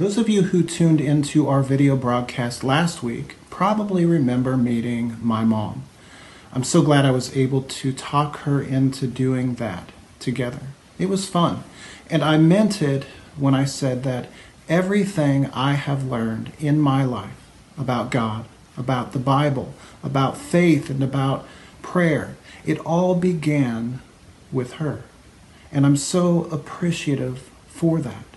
Those of you who tuned into our video broadcast last week probably remember meeting my mom. I'm so glad I was able to talk her into doing that together. It was fun. And I meant it when I said that everything I have learned in my life about God, about the Bible, about faith, and about prayer, it all began with her. And I'm so appreciative for that.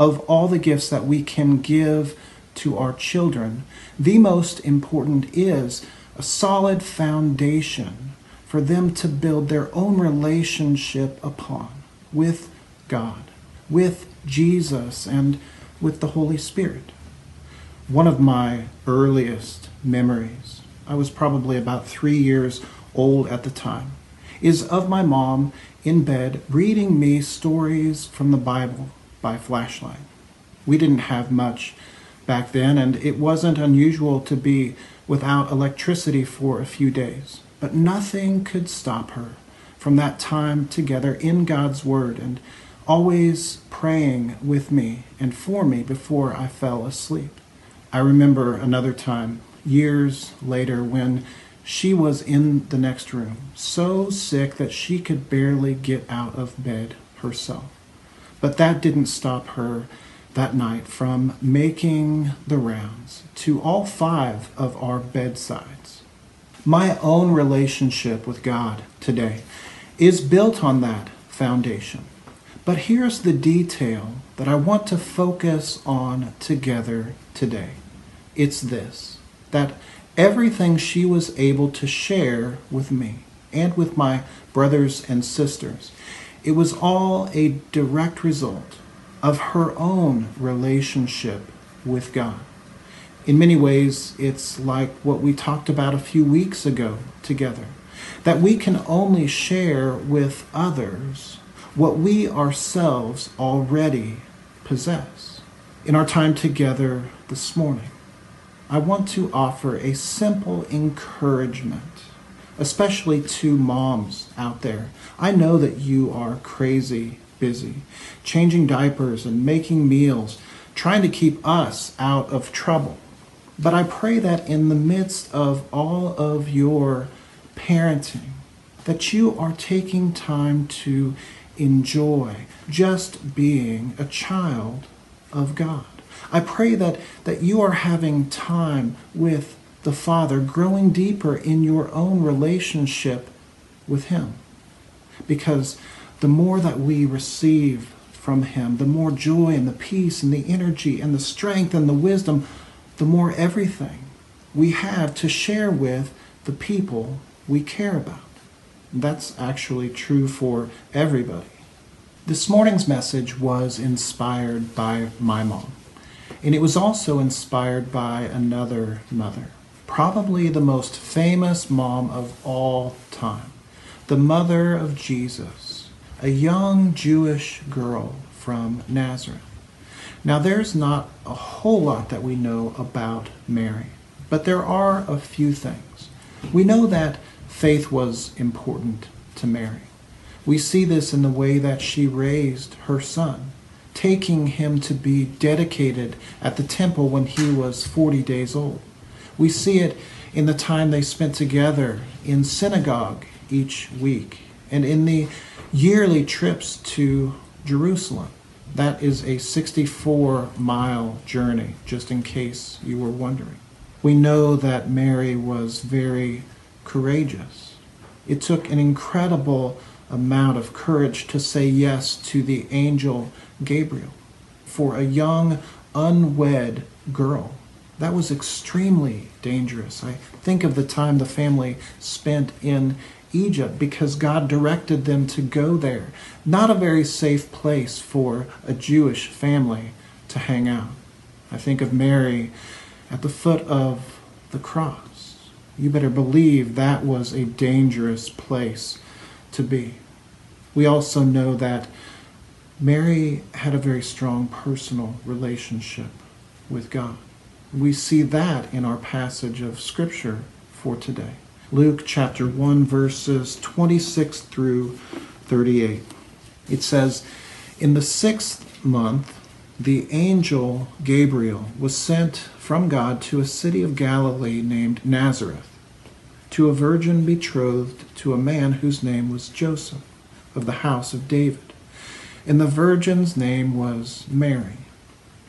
Of all the gifts that we can give to our children, the most important is a solid foundation for them to build their own relationship upon with God, with Jesus, and with the Holy Spirit. One of my earliest memories, I was probably about three years old at the time, is of my mom in bed reading me stories from the Bible by flashlight. We didn't have much back then, and it wasn't unusual to be without electricity for a few days. But nothing could stop her from that time together in God's Word and always praying with me and for me before I fell asleep. I remember another time, years later, when she was in the next room, so sick that she could barely get out of bed herself. But that didn't stop her that night from making the rounds to all five of our bedsides. My own relationship with God today is built on that foundation. But here's the detail that I want to focus on together today. It's this that everything she was able to share with me and with my brothers and sisters, it was all a direct result of her own relationship with God. In many ways, it's like what we talked about a few weeks ago together that we can only share with others what we ourselves already possess. In our time together this morning, I want to offer a simple encouragement, especially to moms out there. I know that you are crazy busy, changing diapers and making meals, trying to keep us out of trouble. But I pray that in the midst of all of your parenting, that you are taking time to enjoy just being a child of God. I pray that, that you are having time with the Father, growing deeper in your own relationship with Him. Because the more that we receive from Him, the more joy and the peace and the energy and the strength and the wisdom, the more everything we have to share with the people we care about. That's actually true for everybody. This morning's message was inspired by my mom, and it was also inspired by another mother, probably the most famous mom of all time, the mother of Jesus, a young Jewish girl from Nazareth. Now, there's not a whole lot that we know about Mary, but there are a few things. We know that faith was important to Mary. We see this in the way that she raised her son, taking him to be dedicated at the temple when he was 40 days old. We see it in the time they spent together in synagogue each week and in the yearly trips to Jerusalem. That is a 64 mile journey, just in case you were wondering. We know that Mary was very courageous. It took an incredible amount of courage to say yes to the angel Gabriel. For a young, unwed girl, that was extremely dangerous. I think of the time the family spent in Egypt because God directed them to go there. Not a very safe place for a Jewish family to hang out. I think of Mary at the foot of the cross. You better believe that was a dangerous place to be. We also know that Mary had a very strong personal relationship with God. We see that in our passage of Scripture for today. Luke chapter 1, verses 26 through 38. It says, In the sixth month, the angel Gabriel was sent from God to a city of Galilee named Nazareth, to a virgin betrothed to a man whose name was Joseph, of the house of David. And the virgin's name was Mary.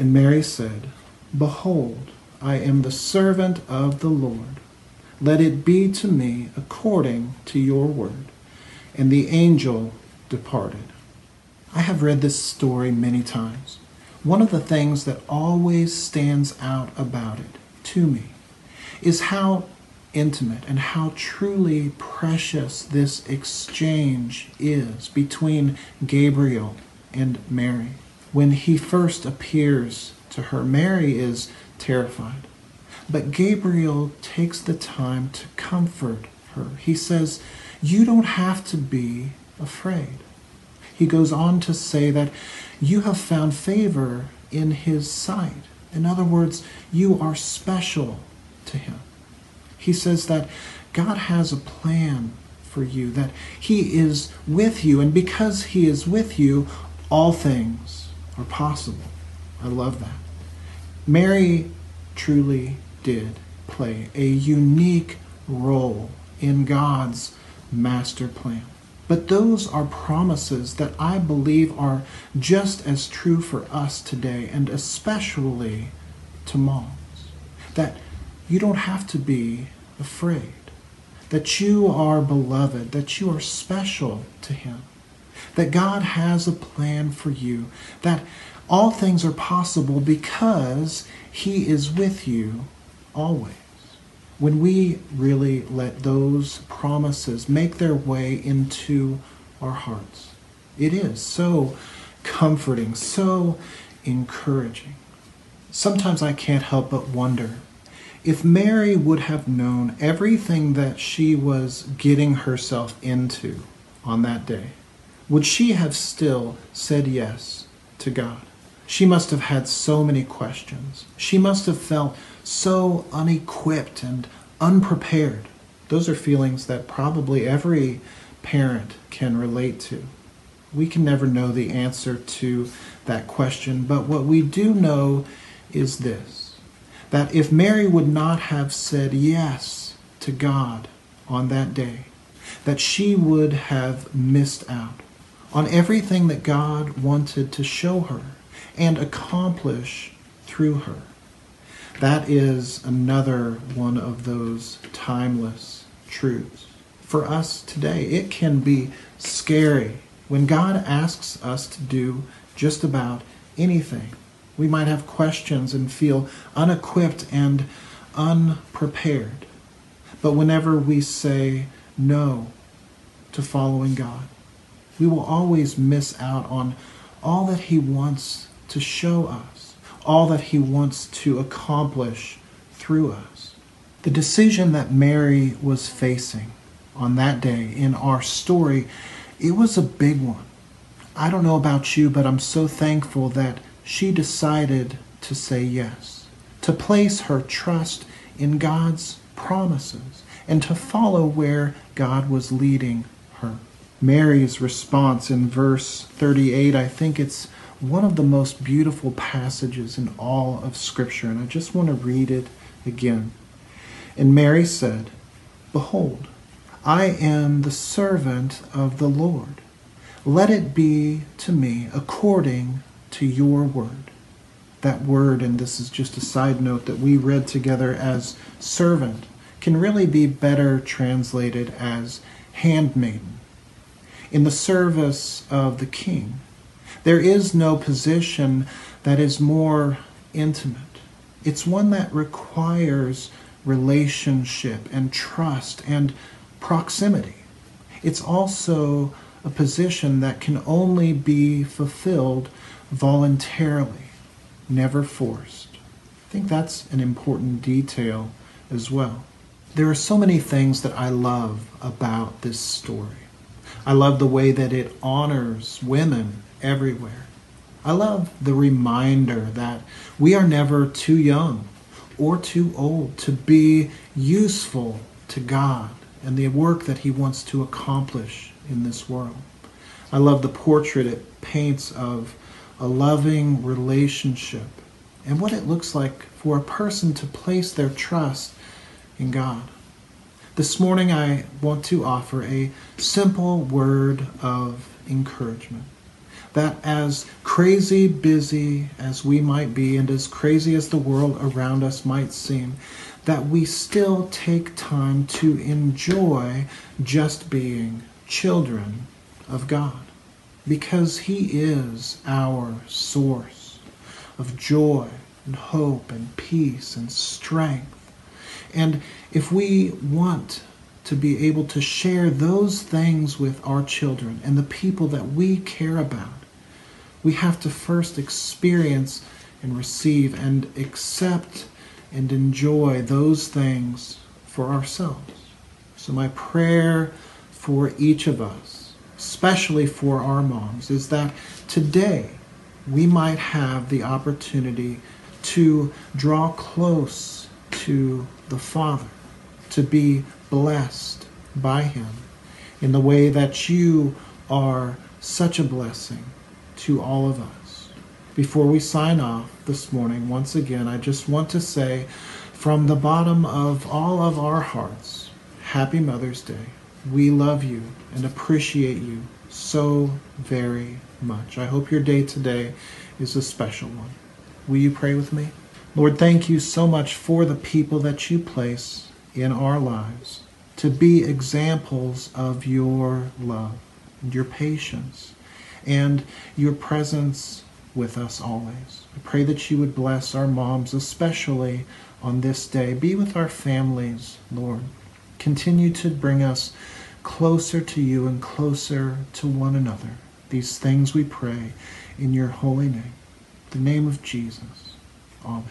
And Mary said, Behold, I am the servant of the Lord. Let it be to me according to your word. And the angel departed. I have read this story many times. One of the things that always stands out about it to me is how intimate and how truly precious this exchange is between Gabriel and Mary. When he first appears to her, Mary is terrified. But Gabriel takes the time to comfort her. He says, You don't have to be afraid. He goes on to say that you have found favor in his sight. In other words, you are special to him. He says that God has a plan for you, that he is with you, and because he is with you, all things are possible. I love that. Mary truly did play a unique role in God's master plan. But those are promises that I believe are just as true for us today, and especially to moms. That you don't have to be afraid, that you are beloved, that you are special to Him, that God has a plan for you, that all things are possible because He is with you always. When we really let those promises make their way into our hearts, it is so comforting, so encouraging. Sometimes I can't help but wonder if Mary would have known everything that she was getting herself into on that day, would she have still said yes to God? She must have had so many questions. She must have felt so unequipped and unprepared. Those are feelings that probably every parent can relate to. We can never know the answer to that question, but what we do know is this that if Mary would not have said yes to God on that day, that she would have missed out on everything that God wanted to show her and accomplish through her. That is another one of those timeless truths. For us today, it can be scary when God asks us to do just about anything. We might have questions and feel unequipped and unprepared. But whenever we say no to following God, we will always miss out on all that He wants to show us, all that He wants to accomplish through us. The decision that Mary was facing on that day in our story, it was a big one. I don't know about you, but I'm so thankful that she decided to say yes, to place her trust in God's promises and to follow where God was leading her. Mary's response in verse 38, I think it's one of the most beautiful passages in all of Scripture, and I just want to read it again. And Mary said, Behold, I am the servant of the Lord. Let it be to me according to your word. That word, and this is just a side note that we read together as servant, can really be better translated as handmaiden. In the service of the king, there is no position that is more intimate. It's one that requires relationship and trust and proximity. It's also a position that can only be fulfilled voluntarily, never forced. I think that's an important detail as well. There are so many things that I love about this story. I love the way that it honors women everywhere. I love the reminder that we are never too young or too old to be useful to God and the work that He wants to accomplish in this world. I love the portrait it paints of a loving relationship and what it looks like for a person to place their trust in God. This morning, I want to offer a simple word of encouragement that as crazy busy as we might be and as crazy as the world around us might seem, that we still take time to enjoy just being children of God because He is our source of joy and hope and peace and strength. And if we want to be able to share those things with our children and the people that we care about, we have to first experience and receive and accept and enjoy those things for ourselves. So, my prayer for each of us, especially for our moms, is that today we might have the opportunity to draw close to the Father, to be blessed by Him in the way that you are such a blessing to all of us. Before we sign off this morning, once again, I just want to say from the bottom of all of our hearts, Happy Mother's Day. We love you and appreciate you so very much. I hope your day today is a special one. Will you pray with me? Lord, thank you so much for the people that you place in our lives to be examples of your love your patience and your presence with us always. I pray that you would bless our moms, especially on this day. Be with our families, Lord. Continue to bring us closer to you and closer to one another. These things we pray in your holy name, the name of Jesus. Amen.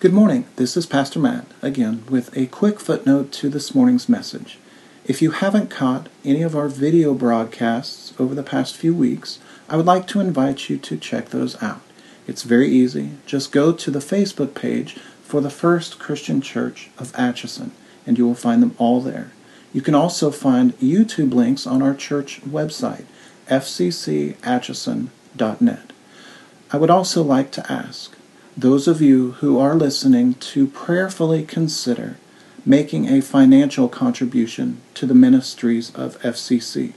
Good morning. This is Pastor Matt again with a quick footnote to this morning's message. If you haven't caught any of our video broadcasts over the past few weeks, I would like to invite you to check those out. It's very easy. Just go to the Facebook page for the First Christian Church of Atchison, and you will find them all there. You can also find YouTube links on our church website, fccatchison.net. I would also like to ask those of you who are listening to prayerfully consider making a financial contribution to the ministries of FCC.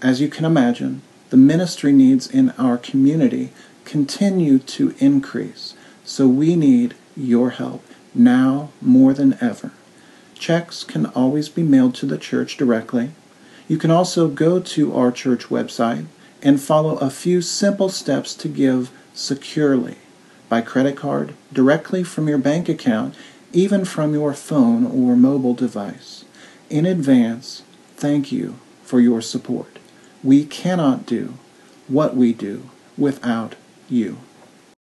As you can imagine, the ministry needs in our community continue to increase, so we need your help now more than ever. Checks can always be mailed to the church directly. You can also go to our church website and follow a few simple steps to give securely by credit card, directly from your bank account, even from your phone or mobile device. In advance, thank you for your support. We cannot do what we do without you.